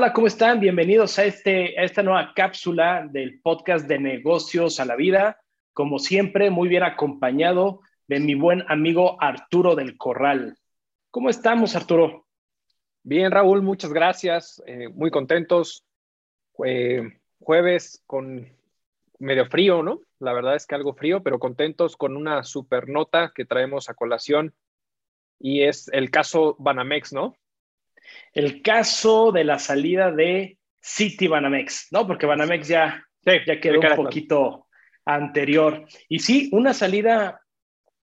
Hola, ¿cómo están? Bienvenidos a, este, esta nueva cápsula del podcast de negocios a la vida. Como siempre, muy bien acompañado de mi buen amigo Arturo del Corral. ¿Cómo estamos, Arturo? Bien, Raúl, muchas gracias. Eh, muy contentos. jueves con medio frío, ¿no? La verdad es que algo frío, pero contentos con una super nota que traemos a colación y es el caso Banamex, ¿no? El caso de la salida de City Banamex, ¿no? Porque Banamex ya, ya quedó un poquito anterior. Y sí, una salida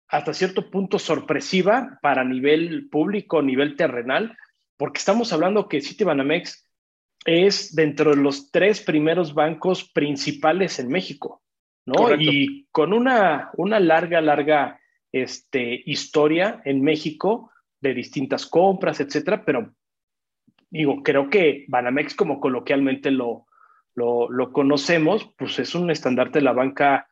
hasta cierto punto sorpresiva para nivel público, nivel terrenal, porque estamos hablando que City Banamex es dentro de los tres primeros bancos principales en México, ¿no? Y con una, una larga, larga este, historia en México de distintas compras, etcétera, pero digo, creo que Banamex, como coloquialmente lo, lo, conocemos, pues es un estandarte de la banca,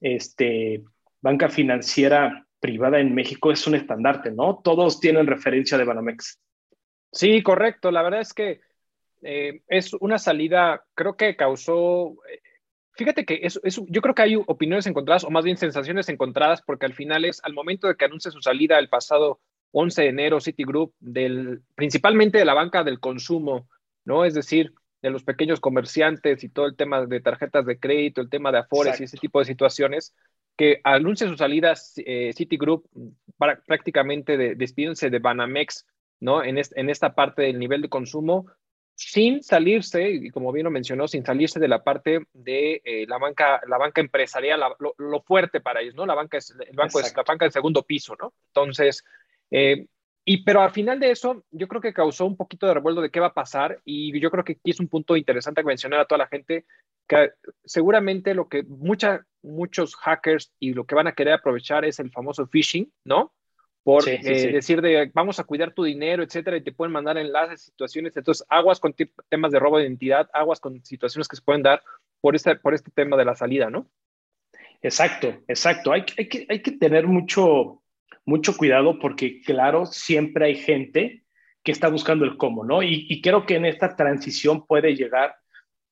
este, banca financiera privada en México, es un estandarte, ¿no? Todos tienen referencia de Banamex. Sí, correcto. La verdad es que eh, es una salida, creo que causó, eh, fíjate que es, yo creo que hay opiniones encontradas, o más bien sensaciones encontradas, porque al final es al momento de que anuncia su salida el pasado 11 de enero Citigroup, del, principalmente de la banca del consumo, ¿no? Es decir, de los pequeños comerciantes y todo el tema de tarjetas de crédito, el tema de afores y ese tipo de situaciones, que anuncia su salida eh, Citigroup para, prácticamente de, despidiéndose de Banamex, ¿no? En, en esta parte del nivel de consumo, sin salirse, y como bien lo mencionó, sin salirse de la parte de eh, la banca, la banca empresarial, lo, fuerte para ellos, ¿no? La banca es, el banco es la banca del segundo piso, ¿no? Entonces, eh, y, pero al final de eso, yo creo que causó un poquito de revuelo de qué va a pasar y yo creo que aquí es un punto interesante que mencionar a toda la gente que seguramente lo que mucha, muchos hackers y lo que van a querer aprovechar es el famoso phishing, ¿no? Por eh, decir de vamos a cuidar tu dinero, etcétera, y te pueden mandar enlaces, situaciones. Entonces, aguas con temas de robo de identidad, aguas con situaciones que se pueden dar por este, por este tema de la salida, ¿no? Exacto, exacto. Hay, hay, que, hay que tener mucho, mucho cuidado porque, claro, siempre hay gente que está buscando el cómo, ¿no? Y, creo que en esta transición puede llegar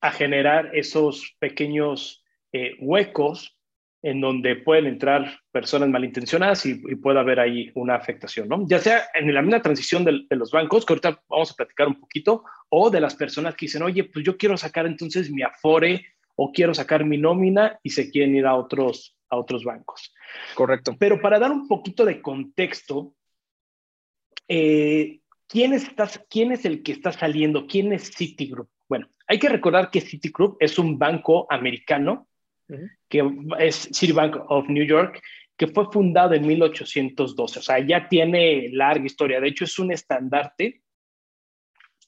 a generar esos pequeños eh, huecos en donde pueden entrar personas malintencionadas y, puede haber ahí una afectación, ¿no? Ya sea en la misma transición de, de, los bancos, que ahorita vamos a platicar un poquito, o de las personas que dicen, oye, pues yo quiero sacar entonces mi afore o quiero sacar mi nómina y se quieren ir a otros, a otros bancos. Correcto. Pero para dar un poquito de contexto, eh, ¿quién, ¿quién es el que está saliendo? ¿Quién es Citigroup? Bueno, hay que recordar que Citigroup es un banco americano, que es Citibank of New York, que fue fundado en 1812. O sea, ya tiene larga historia. De hecho, es un estandarte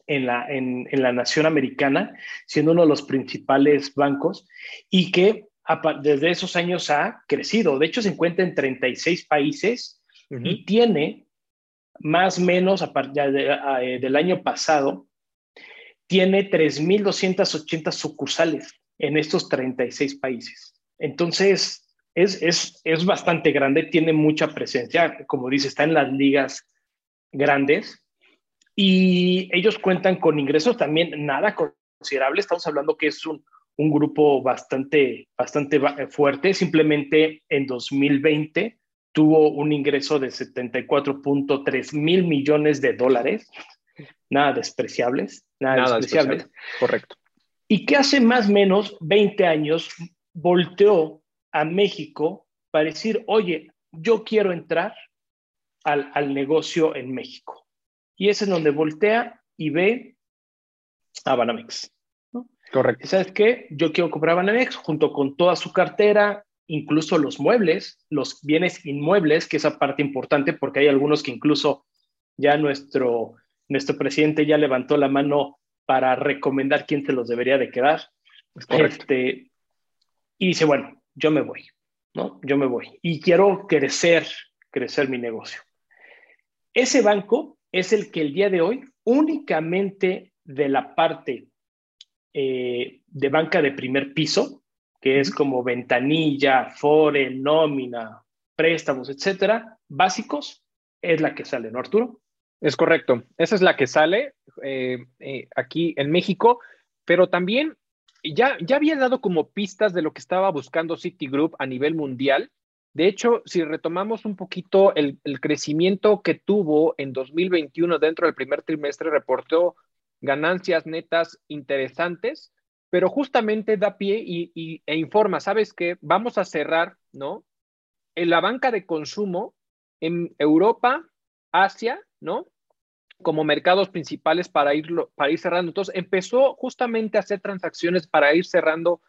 en la, en, en la nación americana, siendo uno de los principales bancos y que desde esos años ha crecido. De hecho, se encuentra en 36 países y tiene más o menos, a partir eh, del año pasado, tiene 3.280 sucursales en estos 36 países. Entonces, es, es, es bastante grande, tiene mucha presencia, como dice, está en las ligas grandes y ellos cuentan con ingresos también nada considerables. Estamos hablando que es un un grupo bastante, bastante fuerte. Simplemente en 2020 tuvo un ingreso de 74.3 mil millones de dólares. Nada despreciables, nada, despreciables. Correcto. Y que hace más o menos 20 años volteó a México para decir, oye, yo quiero entrar al, al negocio en México. Y es en donde voltea y ve a Banamex. Correcto. ¿Sabes qué? Yo quiero comprar Banamex junto con toda su cartera, incluso los muebles, los bienes inmuebles, que es esa parte importante porque hay algunos que incluso ya nuestro, nuestro presidente ya levantó la mano para recomendar quién se los debería de quedar. Este, y dice, bueno, yo me voy, ¿no? Yo me voy y quiero crecer, crecer mi negocio. Ese banco es el que el día de hoy únicamente de la parte eh, de banca de primer piso, que es como ventanilla, fore, nómina, préstamos, etcétera, básicos, es la que sale, ¿no, Arturo? Es correcto. Esa es la que sale eh, eh, aquí en México, pero también ya, ya había dado como pistas de lo que estaba buscando Citigroup a nivel mundial. De hecho, si retomamos un poquito el, el crecimiento que tuvo en 2021 dentro del primer trimestre, reportó ganancias netas interesantes, pero justamente da pie y, e informa, ¿sabes qué? Vamos a cerrar, ¿no? En la banca de consumo en Europa, Asia, ¿no? Como mercados principales para, irlo, para ir cerrando. Entonces, empezó justamente a hacer transacciones para ir cerrando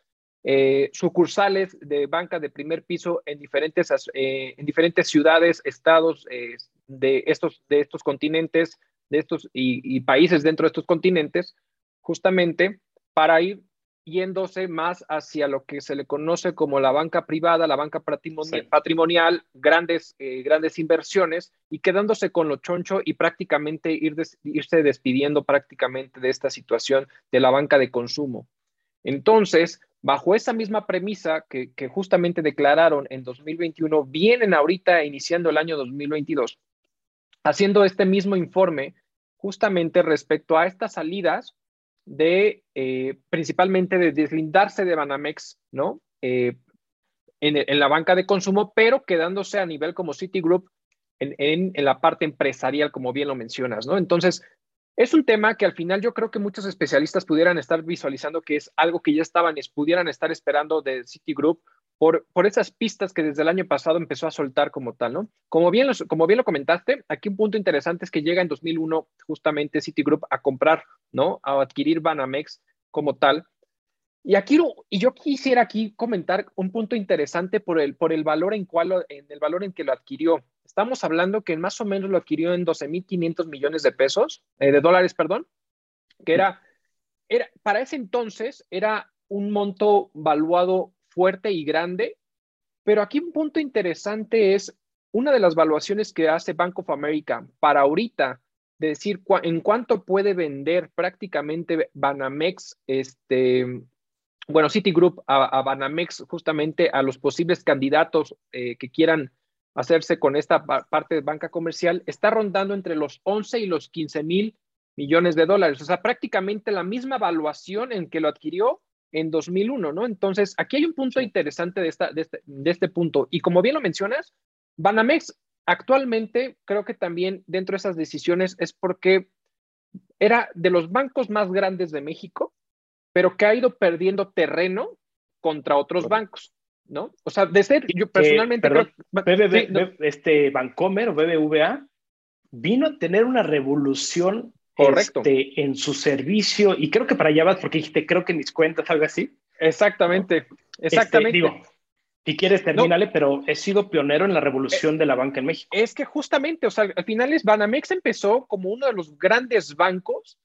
eh, sucursales de banca de primer piso en diferentes, eh, en diferentes ciudades, estados eh, de, estos, de estos continentes de estos y, países dentro de estos continentes, justamente para ir yéndose más hacia lo que se le conoce como la banca privada, la banca patrimonial, grandes, eh, grandes inversiones y quedándose con lo choncho y prácticamente ir irse despidiendo prácticamente de esta situación de la banca de consumo. Entonces, bajo esa misma premisa que, que justamente declararon en 2021, vienen ahorita iniciando el año 2022 haciendo este mismo informe justamente respecto a estas salidas de eh, principalmente de deslindarse de Banamex, ¿no? Eh, en, la banca de consumo, pero quedándose a nivel como Citigroup en, en, la parte empresarial, como bien lo mencionas, ¿no? Entonces, es un tema que al final yo creo que muchos especialistas pudieran estar visualizando que es algo que ya estaban, pudieran estar esperando de Citigroup por, por esas pistas que desde el año pasado empezó a soltar como tal, ¿no? Como bien, como bien lo comentaste, aquí un punto interesante es que llega en 2001 justamente Citigroup a comprar, ¿no? A adquirir Banamex como tal. Y aquí y yo quisiera aquí comentar un punto interesante por el, por el valor en cual, en el valor en que lo adquirió. Estamos hablando que más o menos lo adquirió en 12.500 millones de pesos, eh, de dólares, perdón, que era, era, para ese entonces era un monto valuado fuerte y grande, pero aquí un punto interesante es una de las valuaciones que hace Bank of America para ahorita, de decir en cuánto puede vender prácticamente Banamex, este, bueno, Citigroup a, Banamex justamente a los posibles candidatos eh, que quieran hacerse con esta parte de banca comercial, está rondando entre los 11 y los 15 mil millones de dólares. O sea, prácticamente la misma valuación en que lo adquirió en 2001, ¿no? Entonces, aquí hay un punto interesante de, esta, este, de, este, punto. Y como bien lo mencionas, Banamex actualmente creo que también dentro de esas decisiones es porque era de los bancos más grandes de México, pero que ha ido perdiendo terreno contra otros bancos, ¿no? O sea, de ser, yo personalmente creo, este Bancomer o BBVA vino a tener una revolución Correcto. Este, en su servicio, y creo que para allá vas porque dijiste, creo que mis cuentas, algo así. Exactamente, este, exactamente. digo, si quieres, terminale, pero he sido pionero en la revolución de la banca en México. Es que justamente, o sea, al final es Banamex empezó como uno de los grandes bancos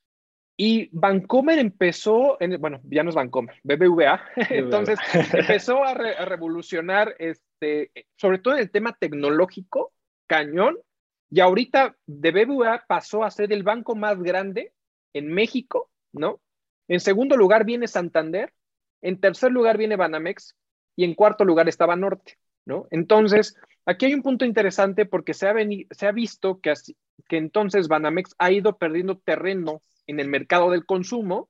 y Bancomer empezó, en, bueno, ya no es Bancomer, BBVA, entonces empezó a, a, revolucionar, este, sobre todo en el tema tecnológico, cañón, y ahorita de BBVA pasó a ser el banco más grande en México, ¿no? En segundo lugar viene Santander, en tercer lugar viene Banamex y en cuarto lugar estaba Norte, ¿no? Entonces, aquí hay un punto interesante porque se ha, se ha visto que, que entonces Banamex ha ido perdiendo terreno en el mercado del consumo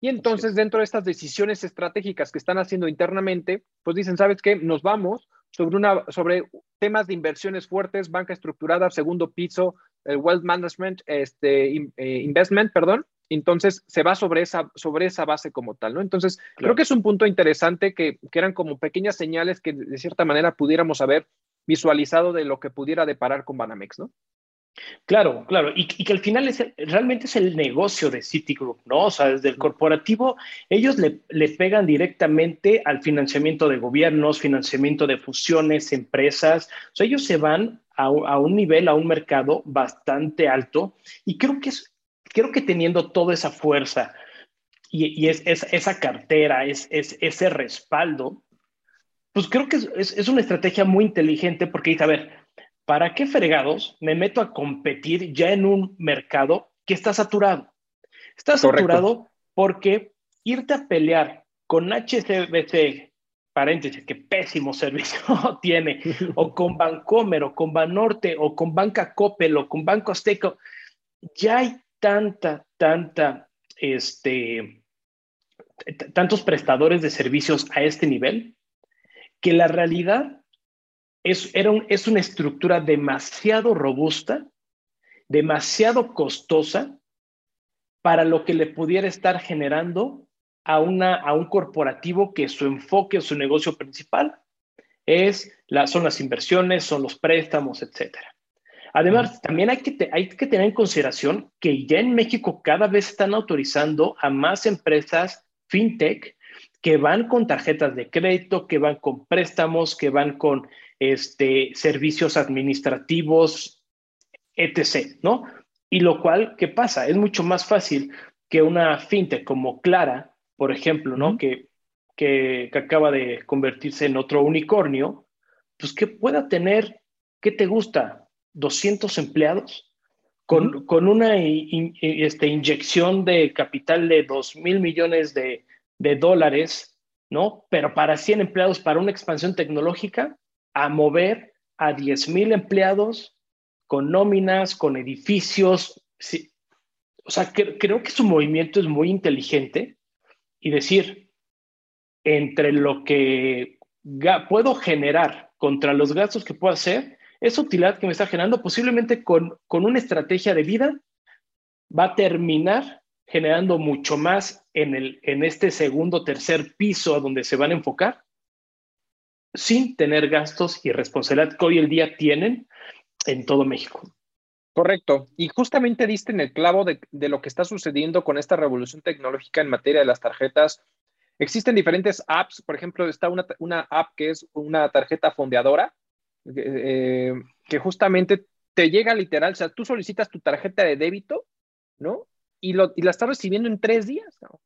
y entonces dentro de estas decisiones estratégicas que están haciendo internamente, pues dicen, ¿sabes qué? Nos vamos sobre, una, sobre temas de inversiones fuertes, banca estructurada, segundo piso, el wealth management, este, eh, investment, perdón. Entonces se va sobre esa, sobre esa base como tal, ¿no? Entonces creo que es un punto interesante que, que eran como pequeñas señales que de cierta manera pudiéramos haber visualizado de lo que pudiera deparar con Banamex, ¿no? Claro, claro, y, que al final es, realmente es el negocio de Citigroup, ¿no? O sea, desde el corporativo, ellos le, pegan directamente al financiamiento de gobiernos, financiamiento de fusiones, empresas, o sea, ellos se van a, un nivel, a un mercado bastante alto, y creo que, es, creo que teniendo toda esa fuerza y, es, esa cartera, es, ese respaldo, pues creo que es, es una estrategia muy inteligente porque dice, a ver, ¿para qué fregados me meto a competir ya en un mercado que está saturado? Está saturado porque irte a pelear con HCBC, paréntesis, que pésimo servicio tiene, o con Bancomer, o con Banorte, o con Banca Coppel, o con Banco Azteca, ya hay tanta, tanta, este, tantos prestadores de servicios a este nivel que la realidad es, era es una estructura demasiado robusta, demasiado costosa para lo que le pudiera estar generando a, una, a un corporativo que su enfoque, su negocio principal es la, son las inversiones, son los préstamos, etcétera. Además, también hay que, hay que tener en consideración que ya en México cada vez están autorizando a más empresas fintech que van con tarjetas de crédito, que van con préstamos, que van con este, servicios administrativos, etc., ¿no? Y lo cual, ¿qué pasa? Es mucho más fácil que una fintech como Clara, por ejemplo, ¿no? que, que, acaba de convertirse en otro unicornio, pues que pueda tener, ¿qué te gusta? 200 empleados con, con una este, inyección de capital de 2 mil millones de, de dólares, ¿no? Pero para 100 empleados, para una expansión tecnológica, a mover a 10 mil empleados con nóminas, con edificios. O sea, creo que su movimiento es muy inteligente y decir, entre lo que puedo generar contra los gastos que puedo hacer, esa utilidad que me está generando posiblemente con, con una estrategia de vida va a terminar generando mucho más en, el, en este segundo, tercer piso a donde se van a enfocar, sin tener gastos y responsabilidad que hoy el día tienen en todo México. Correcto. Y justamente diste en el clavo de, lo que está sucediendo con esta revolución tecnológica en materia de las tarjetas. Existen diferentes apps, por ejemplo, está una, una app que es una tarjeta fondeadora, eh, que justamente te llega literal, o sea, tú solicitas tu tarjeta de débito, ¿no? Y, lo, y la estás recibiendo en tres días, ¿no?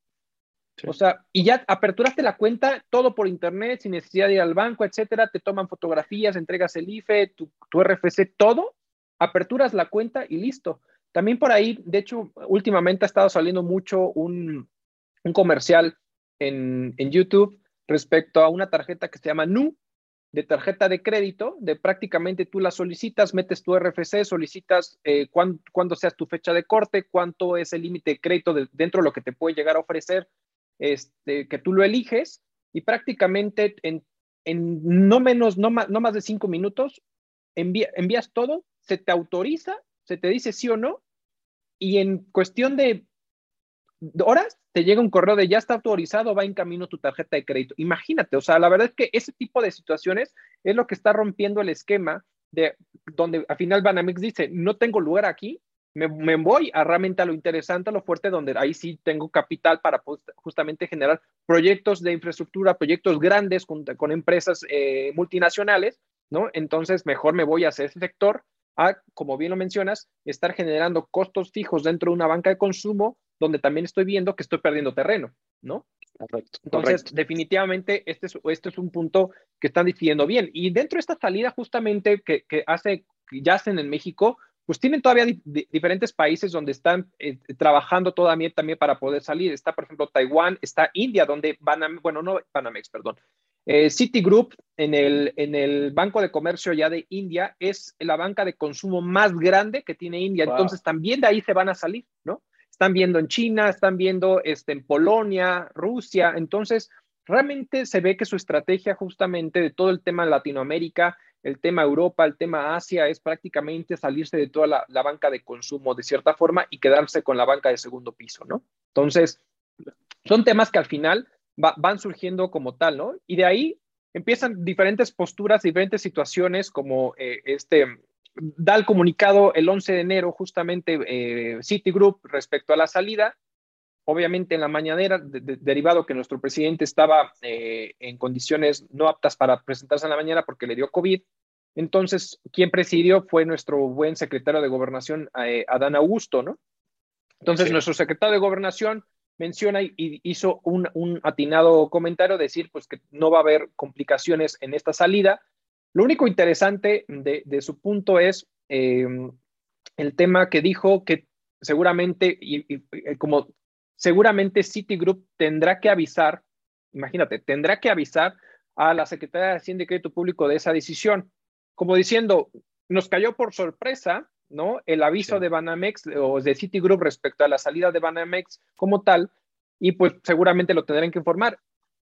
O sea, y ya aperturaste la cuenta, todo por internet, sin necesidad de ir al banco, etcétera, te toman fotografías, entregas el IFE, tu, tu RFC, todo, aperturas la cuenta y listo. También por ahí, de hecho, últimamente ha estado saliendo mucho un, un comercial en, en, YouTube respecto a una tarjeta que se llama NU, de tarjeta de crédito, de prácticamente tú la solicitas, metes tu RFC, solicitas eh, cuándo, sea tu fecha de corte, cuánto es el límite de crédito dentro de lo que te puede llegar a ofrecer, este, que tú lo eliges y prácticamente en, no menos, no más, no más de cinco minutos, envías todo, se te autoriza, se te dice sí o no, y en cuestión de horas te llega un correo de ya está autorizado, va en camino tu tarjeta de crédito. Imagínate, o sea, la verdad es que ese tipo de situaciones es lo que está rompiendo el esquema de donde al final Banamex dice, no tengo lugar aquí, me, voy a realmente a lo interesante, a lo fuerte, donde ahí sí tengo capital para justamente generar proyectos de infraestructura, proyectos grandes con, empresas eh, multinacionales, ¿no? Entonces, mejor me voy hacia ese sector a, como bien lo mencionas, estar generando costos fijos dentro de una banca de consumo donde también estoy viendo que estoy perdiendo terreno, ¿no? Correcto. Entonces, definitivamente, este es, este es un punto que están decidiendo bien. Y dentro de esta salida, justamente, que, que hace, ya hacen en México, pues tienen todavía diferentes países donde están eh, trabajando todavía también para poder salir. Está, por ejemplo, Taiwán, está India, donde van bueno, no Banamex, perdón. Eh, Citigroup en el, en el Banco de Comercio ya de India es la banca de consumo más grande que tiene India. Entonces, también de ahí se van a salir, ¿no? están viendo en China, están viendo este, en Polonia, Rusia. Entonces, realmente se ve que su estrategia justamente de todo el tema Latinoamérica, el tema Europa, el tema Asia, es prácticamente salirse de toda la, banca de consumo de cierta forma y quedarse con la banca de segundo piso, ¿no? Entonces, son temas que al final van surgiendo como tal, ¿no? Y de ahí empiezan diferentes posturas, diferentes situaciones como eh, este da el comunicado el 11 de enero justamente eh, Citigroup respecto a la salida. Obviamente en la mañanera, derivado que nuestro presidente estaba eh, en condiciones no aptas para presentarse en la mañana porque le dio COVID. Entonces, quien presidió fue nuestro buen secretario de Gobernación, eh, Adán Augusto, ¿no? Entonces, nuestro secretario de Gobernación menciona y, hizo un, un, atinado comentario, decir pues que no va a haber complicaciones en esta salida, lo único interesante de, su punto es eh, el tema que dijo que seguramente, y, como seguramente Citigroup tendrá que avisar, imagínate, tendrá que avisar a la Secretaría de Hacienda y Crédito Público de esa decisión, como diciendo, nos cayó por sorpresa, ¿no? El aviso de Banamex o de Citigroup respecto a la salida de Banamex como tal, y pues seguramente lo tendrán que informar.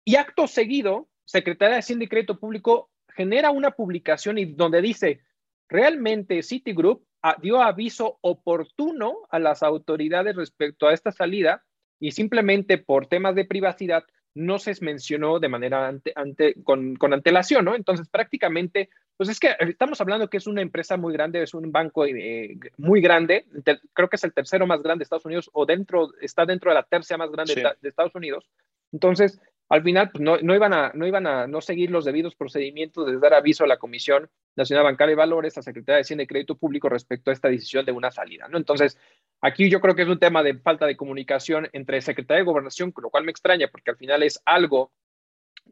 Y acto seguido, Secretaría de Hacienda y Crédito Público genera una publicación y donde dice, realmente Citigroup ah, dio aviso oportuno a las autoridades respecto a esta salida y simplemente por temas de privacidad no se mencionó de manera ante, con, con, antelación, ¿no? Entonces, prácticamente, pues es que estamos hablando que es una empresa muy grande, es un banco eh, muy grande, creo que es el tercero más grande de Estados Unidos o dentro, está dentro de la tercera más grande de Estados Unidos. Entonces, al final pues, no, iban a, no iban a no seguir los debidos procedimientos de dar aviso a la Comisión Nacional Bancaria de Valores, a Secretaría de Hacienda y Crédito Público respecto a esta decisión de una salida. ¿no? Entonces, aquí yo creo que es un tema de falta de comunicación entre Secretaría de Gobernación, lo cual me extraña porque al final es algo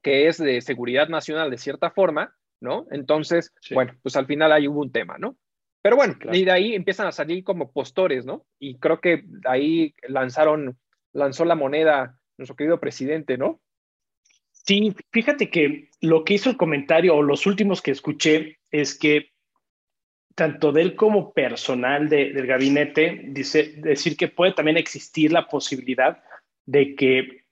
que es de seguridad nacional de cierta forma, ¿no? Entonces, bueno, pues al final ahí hubo un tema, ¿no? Pero bueno, y de ahí empiezan a salir como postores, ¿no? Y creo que ahí lanzaron, lanzó la moneda nuestro querido presidente, ¿no? Sí, fíjate que lo que hizo el comentario o los últimos que escuché es que tanto de él como personal del gabinete dice decir que puede también existir la posibilidad de que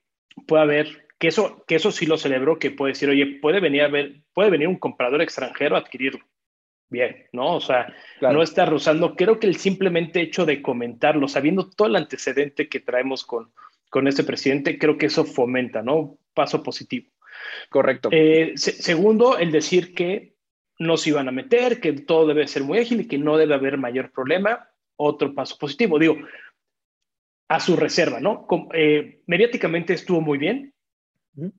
pueda haber que eso que eso sí lo celebró que puede decir oye puede venir a ver puede venir un comprador extranjero a adquirirlo bien no o sea no está rozando. Creo que el simplemente hecho de comentarlo sabiendo todo el antecedente que traemos con con este presidente creo que eso fomenta no paso positivo. Correcto. Eh, segundo, el decir que no se iban a meter, que todo debe ser muy ágil y que no debe haber mayor problema. Otro paso positivo. Digo, a su reserva, ¿no? Eh, mediáticamente estuvo muy bien.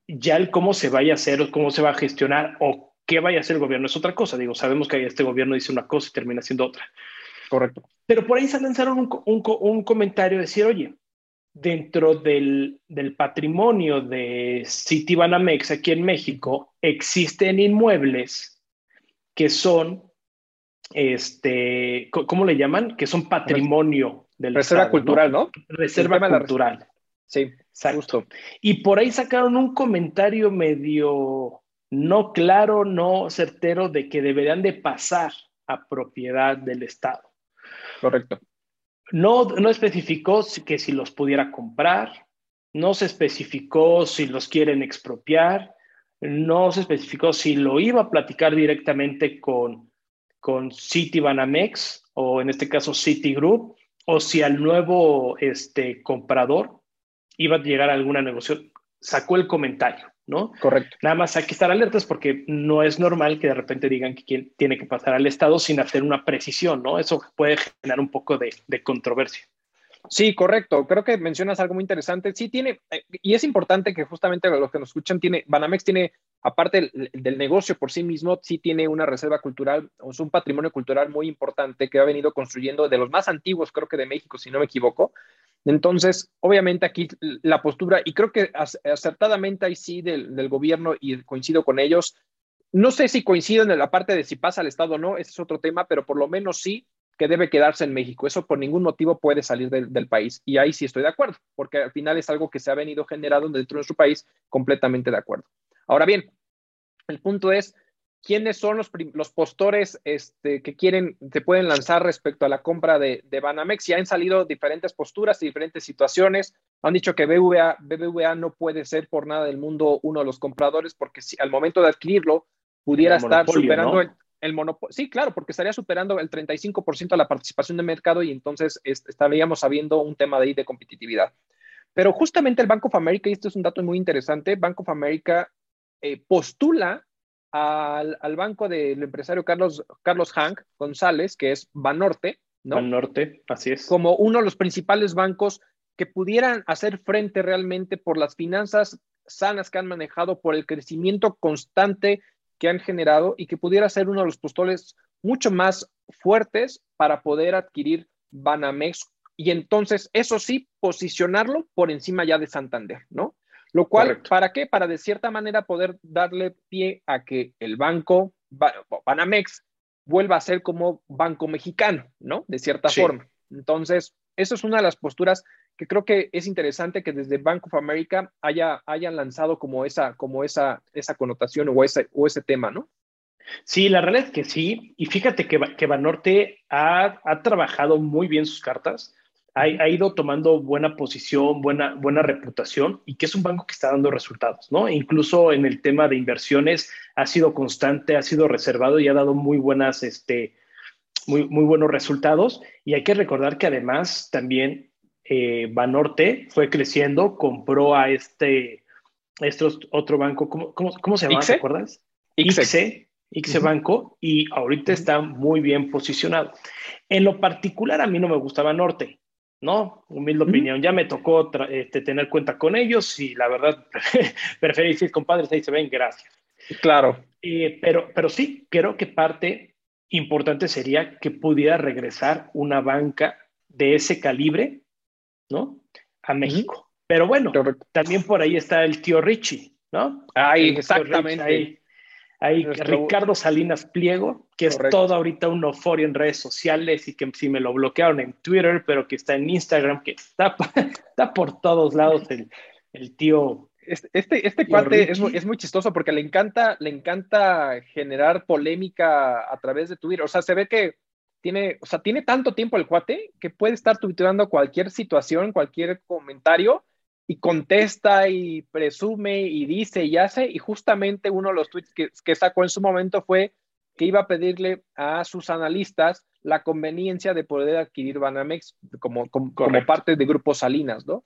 Ya el cómo se vaya a hacer o cómo se va a gestionar o qué vaya a hacer el gobierno es otra cosa. Digo, sabemos que este gobierno dice una cosa y termina siendo otra. Correcto. Pero por ahí se lanzaron un, un, un comentario de decir, oye, dentro del, patrimonio de Citibanamex aquí en México existen inmuebles que son, este, ¿cómo le llaman? Que son patrimonio del Reserva cultural, ¿no? Reserva cultural. Sí, exacto. Y por ahí sacaron un comentario medio no claro, no certero de que deberían de pasar a propiedad del Estado. Correcto. No, no especificó que si los pudiera comprar, no se especificó si los quieren expropiar, no se especificó si lo iba a platicar directamente con, con Citibanamex o en este caso Citigroup o si al nuevo este, comprador iba a llegar a alguna negociación. Sacó el comentario. ¿No? Correcto. Nada más hay que estar alertas porque no es normal que de repente digan que tiene que pasar al Estado sin hacer una precisión, ¿no? Eso puede generar un poco de, controversia. Sí, correcto. Creo que mencionas algo muy interesante. Sí, tiene, eh, y es importante que justamente los que nos escuchan, tiene, Banamex tiene, aparte del, negocio por sí mismo, sí tiene una reserva cultural, o es un patrimonio cultural muy importante que ha venido construyendo de los más antiguos, creo que de México, si no me equivoco, entonces, obviamente aquí la postura, y creo que acertadamente ahí sí del, gobierno, y coincido con ellos, no sé si coincido en la parte de si pasa al Estado o no, ese es otro tema, pero por lo menos sí que debe quedarse en México. Eso por ningún motivo puede salir del, país. Y ahí sí estoy de acuerdo, porque al final es algo que se ha venido generando dentro de nuestro país, completamente de acuerdo. Ahora bien, el punto es, quiénes son los, los postores este, que quieren, se pueden lanzar respecto a la compra de, de, Banamex. Ya han salido diferentes posturas y diferentes situaciones. Han dicho que BBVA, BBVA no puede ser por nada del mundo uno de los compradores porque si, al momento de adquirirlo pudiera estar superando el, el monopolio. Sí, claro, porque estaría superando el 35% de la participación de mercado y entonces estaríamos habiendo un tema de ahí de competitividad. Pero justamente el Bank of America, y esto es un dato muy interesante, Bank of America eh, postula al, banco del empresario Carlos, Carlos Hank González, que es Banorte, ¿no? Banorte, así es. Como uno de los principales bancos que pudieran hacer frente realmente por las finanzas sanas que han manejado, por el crecimiento constante que han generado y que pudiera ser uno de los postores mucho más fuertes para poder adquirir Banamex y entonces, eso sí, posicionarlo por encima ya de Santander, ¿no? Lo cual, ¿para qué? Para de cierta manera poder darle pie a que el banco, Banamex, vuelva a ser como banco mexicano, ¿no? De cierta forma. Entonces, eso es una de las posturas que creo que es interesante que desde Bank of America haya, hayan lanzado como esa, como esa, esa connotación o ese, o ese tema, ¿no? Sí, la realidad es que sí. Y fíjate que, que Banorte ha, ha trabajado muy bien sus cartas ha, ido tomando buena posición, buena, buena reputación y que es un banco que está dando resultados, ¿no? incluso en el tema de inversiones ha sido constante, ha sido reservado y ha dado muy buenas, este, muy, muy buenos resultados. Y hay que recordar que además también eh, Banorte fue creciendo, compró a este, este otro banco, ¿cómo, cómo, se llama? ¿Te acuerdas? ICE. ICE Banco y ahorita está muy bien posicionado. En lo particular, a mí no me gustaba Norte. ¿no? Humilde opinión. Ya me tocó este, tener cuenta con ellos y la verdad preferí decir, compadres, ahí se ven, gracias. Claro. Eh, pero, pero sí, creo que parte importante sería que pudiera regresar una banca de ese calibre, ¿no? A México. Pero bueno, también por ahí está el tío Richie, ¿no? Ay, exactamente. Hay Ricardo Salinas Pliego, que es todo ahorita un euforia en redes sociales y que si me lo bloquearon en Twitter, pero que está en Instagram, que está, está por todos lados el, el tío. Este, este, este cuate es muy, es muy, chistoso porque le encanta, le encanta generar polémica a través de Twitter. O sea, se ve que tiene, o sea, tiene tanto tiempo el cuate que puede estar tuiteando cualquier situación, cualquier comentario y contesta y presume y dice y hace, y justamente uno de los tweets que, sacó en su momento fue que iba a pedirle a sus analistas la conveniencia de poder adquirir Banamex como, como, parte de Grupo Salinas, ¿no?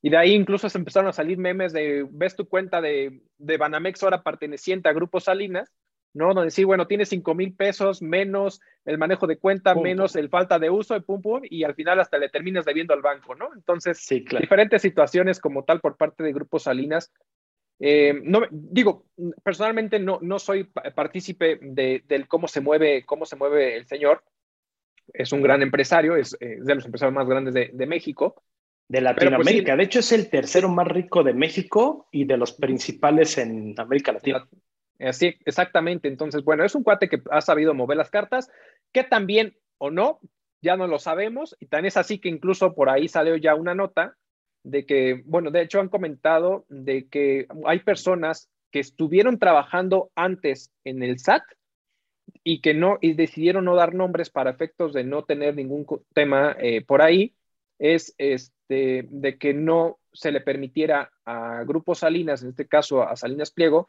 Y de ahí incluso se empezaron a salir memes de, ves tu cuenta de, de Banamex ahora perteneciente a Grupo Salinas, ¿no? Donde sí, bueno, tienes 5 mil pesos menos el manejo de cuenta, menos el falta de uso, y pum, pum, y al final hasta le terminas debiendo al banco, ¿no? Entonces, diferentes situaciones como tal por parte de Grupo Salinas. Eh, no, digo, personalmente no, no soy partícipe de, del cómo se mueve, cómo se mueve el señor. Es un gran empresario, es, eh, de los empresarios más grandes de, de México. De pues, Latinoamérica. de hecho, es el tercero más rico de México y de los principales en América Latina. Así, exactamente. Entonces, bueno, es un cuate que ha sabido mover las cartas, que también o no, ya no lo sabemos, y tan es así que incluso por ahí salió ya una nota de que, bueno, de hecho han comentado de que hay personas que estuvieron trabajando antes en el SAT y que no, y decidieron no dar nombres para efectos de no tener ningún tema eh, por ahí, es este, de que no se le permitiera a Grupo Salinas, en este caso a Salinas Pliego,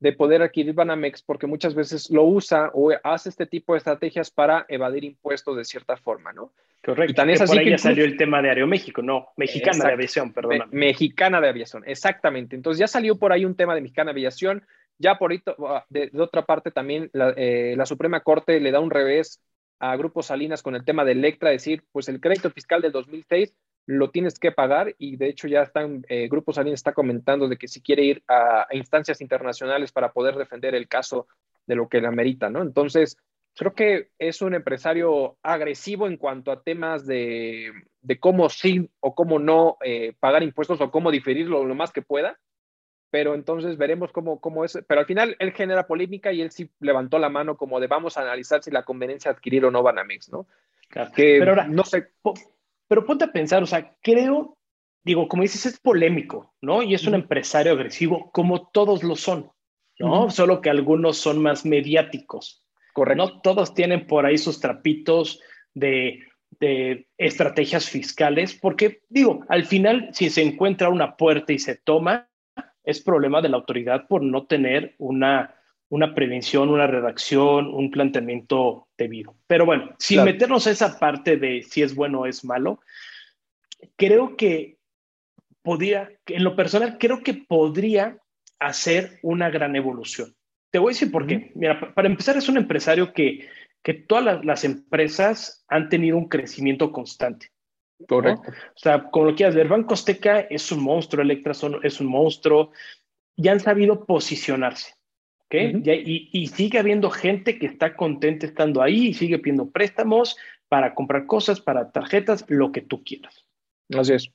de poder adquirir Banamex porque muchas veces lo usa o hace este tipo de estrategias para evadir impuestos de cierta forma, ¿no? Correcto. Y es así que ya salió el tema de Aeroméxico, no, Mexicana de Aviación, perdón. mexicana de Aviación, exactamente. Entonces ya salió por ahí un tema de Mexicana de Aviación. Ya por ahí, ah, de, otra parte también, la, eh, la, Suprema Corte le da un revés a Grupo Salinas con el tema de Electra, decir, pues el crédito fiscal del 2006 lo tienes que pagar y de hecho ya están, eh, Grupo Salinas está comentando de que si quiere ir a, instancias internacionales para poder defender el caso de lo que le amerita, ¿no? Entonces, creo que es un empresario agresivo en cuanto a temas de, de cómo sí o cómo no eh, pagar impuestos o cómo diferirlo lo más que pueda, pero entonces veremos cómo, cómo es, pero al final él genera polémica y él sí levantó la mano como de vamos a analizar si la conveniencia adquirir o no Banamex, ¿no? Que, pero ahora, no sé, pero ponte a pensar, o sea, creo, digo, como dices, es polémico, ¿no? Y es un empresario agresivo, como todos lo son, ¿no? Solo que algunos son más mediáticos. Correcto. No todos tienen por ahí sus trapitos de, de estrategias fiscales, porque, digo, al final, si se encuentra una puerta y se toma, es problema de la autoridad por no tener una una prevención, una redacción, un planteamiento debido. Pero bueno, sin meternos a esa parte de si es bueno o es malo, creo que podría, en lo personal, creo que podría hacer una gran evolución. Te voy a decir por qué. Mira, para empezar, es un empresario que, que todas las, empresas han tenido un crecimiento constante. Correcto. O sea, como lo quieras ver, Banco Azteca es un monstruo, Electra es un monstruo, y han sabido posicionarse y, sigue habiendo gente que está contenta estando ahí y sigue pidiendo préstamos para comprar cosas, para tarjetas, lo que tú quieras. Así es.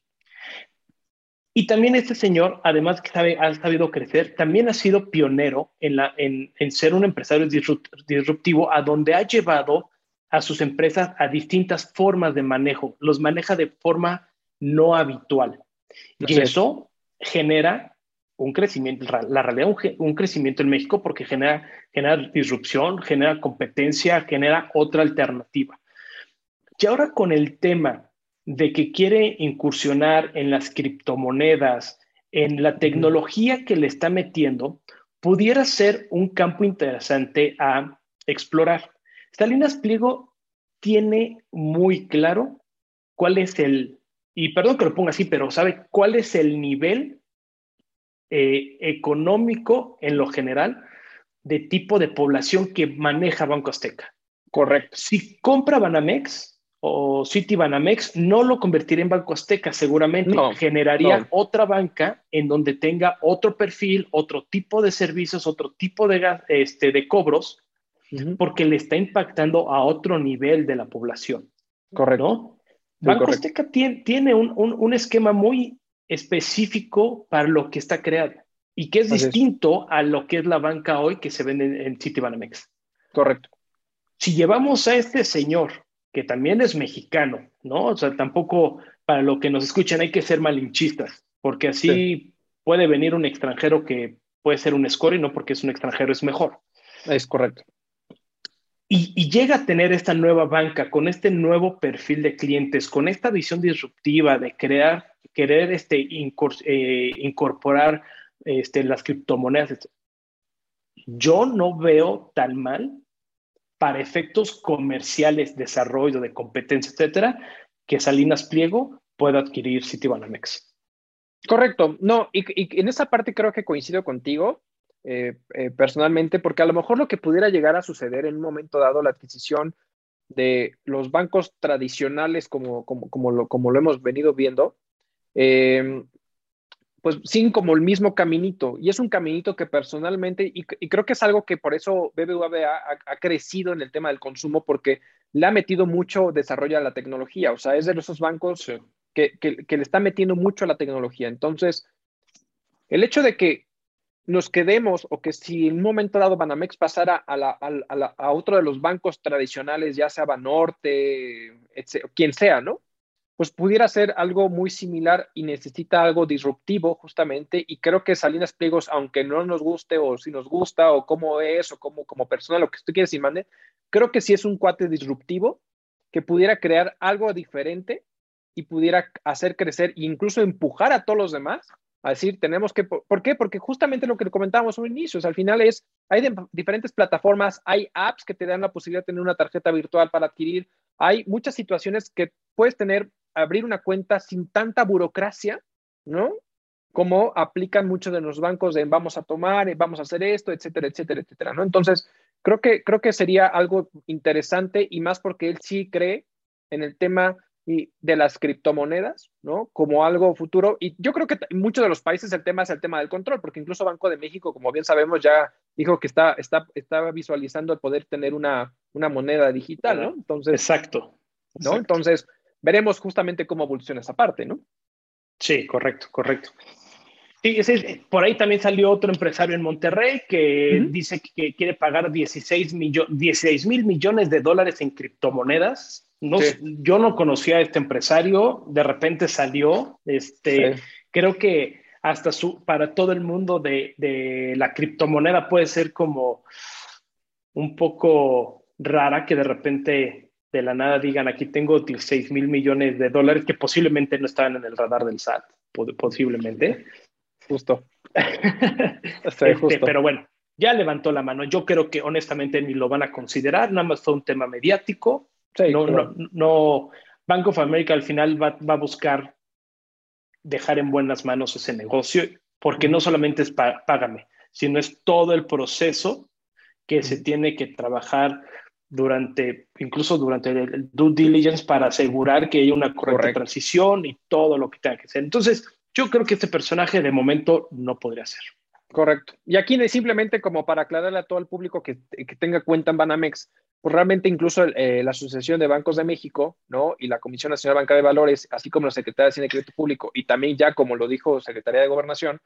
Y también este señor, además que sabe, ha sabido crecer, también ha sido pionero en, la, en, en ser un empresario disruptivo a donde ha llevado a sus empresas a distintas formas de manejo. Los maneja de forma no habitual. y eso genera un crecimiento, la realidad, un, crecimiento en México porque genera, genera disrupción, genera competencia, genera otra alternativa. Y ahora con el tema de que quiere incursionar en las criptomonedas, en la tecnología que le está metiendo, pudiera ser un campo interesante a explorar. Salinas Pliego tiene muy claro cuál es el, y perdón que lo ponga así, pero sabe cuál es el nivel eh, económico en lo general de tipo de población que maneja Banco Azteca. Correcto. Si compra Banamex o City Banamex, no lo convertiría en Banco Azteca, seguramente generaría otra banca en donde tenga otro perfil, otro tipo de servicios, otro tipo de, este, de cobros, porque le está impactando a otro nivel de la población. Correcto. Banco Azteca tiene, tiene un, un, esquema muy específico para lo que está creado y que es distinto a lo que es la banca hoy que se vende en Citibanamex. Correcto. Si llevamos a este señor, que también es mexicano, ¿no? O sea, tampoco para lo que nos escuchan hay que ser malinchistas, porque así puede venir un extranjero que puede ser un score y no porque es un extranjero es mejor. Es correcto. Y, y, llega a tener esta nueva banca con este nuevo perfil de clientes, con esta visión disruptiva de crear querer este, eh, incorporar este, las criptomonedas. Yo no veo tan mal para efectos comerciales, desarrollo de competencia, etcétera, que Salinas Pliego pueda adquirir Citibanamex. Correcto, no, y, en esa parte creo que coincido contigo eh, eh, personalmente, porque a lo mejor lo que pudiera llegar a suceder en un momento dado, la adquisición de los bancos tradicionales como, como, como, lo, como lo hemos venido viendo, Em, pues sin como el mismo caminito. Y es un caminito que personalmente, y, creo que es algo que por eso BBVA ha, crecido en el tema del consumo, porque le ha metido mucho desarrollo a la tecnología. O sea, es de esos bancos que, le está metiendo mucho a la tecnología. Entonces, el hecho de que nos quedemos o que si en un momento dado Banamex pasara a, a otro de los bancos tradicionales, ya sea Banorte, etc., quien sea, ¿no? Pues pudiera ser algo muy similar y necesita algo disruptivo justamente y creo que Salinas Pliegos, aunque no nos guste o si nos gusta o cómo es o cómo como persona, lo que tú quieres y mande, creo que sí es un cuate disruptivo que pudiera crear algo diferente y pudiera hacer crecer e incluso empujar a todos los demás a decir, tenemos que, ¿por qué? Porque justamente lo que comentábamos al inicio, al final es, hay diferentes plataformas, hay apps que te dan la posibilidad de tener una tarjeta virtual para adquirir, hay muchas situaciones que puedes tener abrir una cuenta sin tanta burocracia, ¿no? Como aplican muchos de los bancos de vamos a tomar, eh, vamos a hacer esto, etcétera, etcétera, etcétera, ¿no? Entonces, creo que, creo que sería algo interesante y más porque él sí cree en el tema de las criptomonedas, ¿no? Como algo futuro. Y yo creo que en muchos de los países el tema es el tema del control, porque incluso Banco de México, como bien sabemos, ya dijo que está, está, estaba visualizando el poder tener una, una moneda digital, ¿no? Entonces, exacto. ¿no? Entonces, veremos justamente cómo evoluciona esa parte, ¿no? Sí, correcto, correcto. Sí, por ahí también salió otro empresario en Monterrey que dice que quiere pagar 16, mil millones de dólares en criptomonedas. No, Yo no conocía a este empresario, de repente salió. Este, Creo que hasta su, para todo el mundo de, de la criptomoneda puede ser como un poco rara que de repente de la nada digan, aquí tengo 16 mil millones de dólares que posiblemente no estaban en el radar del SAT, posiblemente. Justo. Este, pero bueno, ya levantó la mano. Yo creo que honestamente ni lo van a considerar, nada más fue un tema mediático. no, no, no, Bank of America al final va, va, a buscar dejar en buenas manos ese negocio, porque no solamente es págame, sino es todo el proceso que se tiene que trabajar durante, incluso durante el due diligence para asegurar que haya una correcta transición y todo lo que tenga que ser. Entonces, yo creo que este personaje de momento no podría ser. Correcto. Y aquí simplemente como para aclararle a todo el público que, que tenga cuenta en Banamex, pues realmente incluso eh, la Asociación de Bancos de México, ¿no? Y la Comisión Nacional Banca de Valores, así como la Secretaría de Hacienda y Crédito Público, y también ya como lo dijo Secretaría de Gobernación,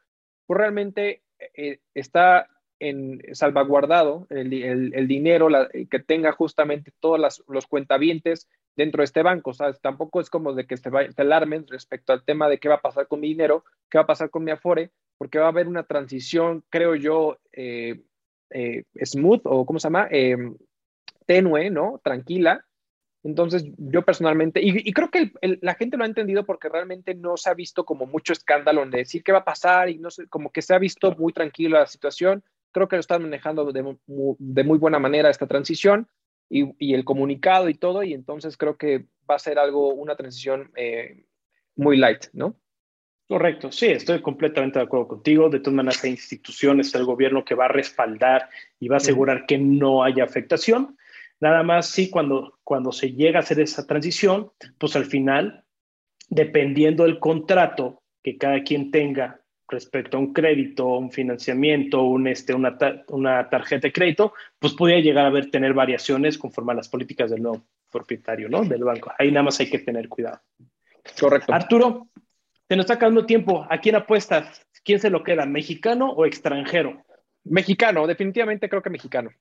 pues realmente eh, está en salvaguardado el, dinero que tenga justamente todos los cuentavientes dentro de este banco. ¿sabes? Tampoco es como de que se, alarmen respecto al tema de qué va a pasar con mi dinero, qué va a pasar con mi Afore, porque va a haber una transición, creo yo, eh, eh, smooth o ¿cómo se llama? Em, tenue, ¿no? Tranquila. Entonces, yo personalmente, y, creo que la gente lo ha entendido porque realmente no se ha visto como mucho escándalo en decir qué va a pasar y no sé, como que se ha visto muy tranquila la situación. Creo que lo están manejando de, muy buena manera esta transición y, el comunicado y todo, y entonces creo que va a ser algo, una transición eh, muy light, ¿no? Correcto, sí, estoy completamente de acuerdo contigo. De todas maneras, hay instituciones, el gobierno que va a respaldar y va a asegurar que no haya afectación. Nada más, sí, cuando, cuando se llega a hacer esa transición, pues al final, dependiendo del contrato que cada quien tenga respecto a un crédito, un financiamiento, un, este, una, una tarjeta de crédito, pues podría llegar a haber tener variaciones conforme a las políticas del nuevo propietario, ¿no? Del banco. Ahí nada más hay que tener cuidado. Correcto. Arturo, se nos está acabando tiempo. ¿A quién apuestas? ¿Quién se lo queda, mexicano o extranjero? Mexicano, definitivamente creo que mexicano.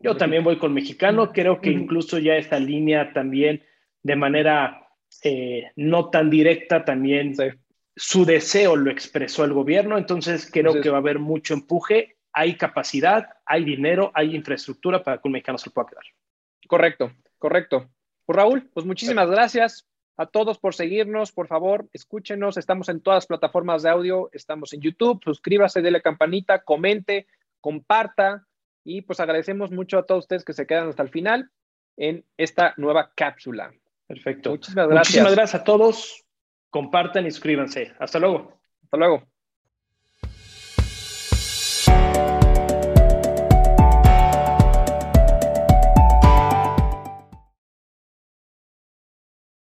Yo también voy con mexicano. Creo que incluso ya esta línea también de manera eh, no tan directa también su deseo lo expresó el gobierno. Entonces creo que va a haber mucho empuje. Hay capacidad, hay dinero, hay infraestructura para que un mexicano se pueda quedar. Correcto, correcto. Pues Raúl, pues muchísimas gracias a todos por seguirnos, por favor, escúchenos, estamos en todas las plataformas de audio, estamos en YouTube, suscríbase, dele campanita, comente, comparta y pues agradecemos mucho a todos ustedes que se quedan hasta el final en esta nueva cápsula. Perfecto. Muchísimas gracias. Muchísimas gracias a todos. Compartan y suscríbanse. Hasta luego. Hasta luego.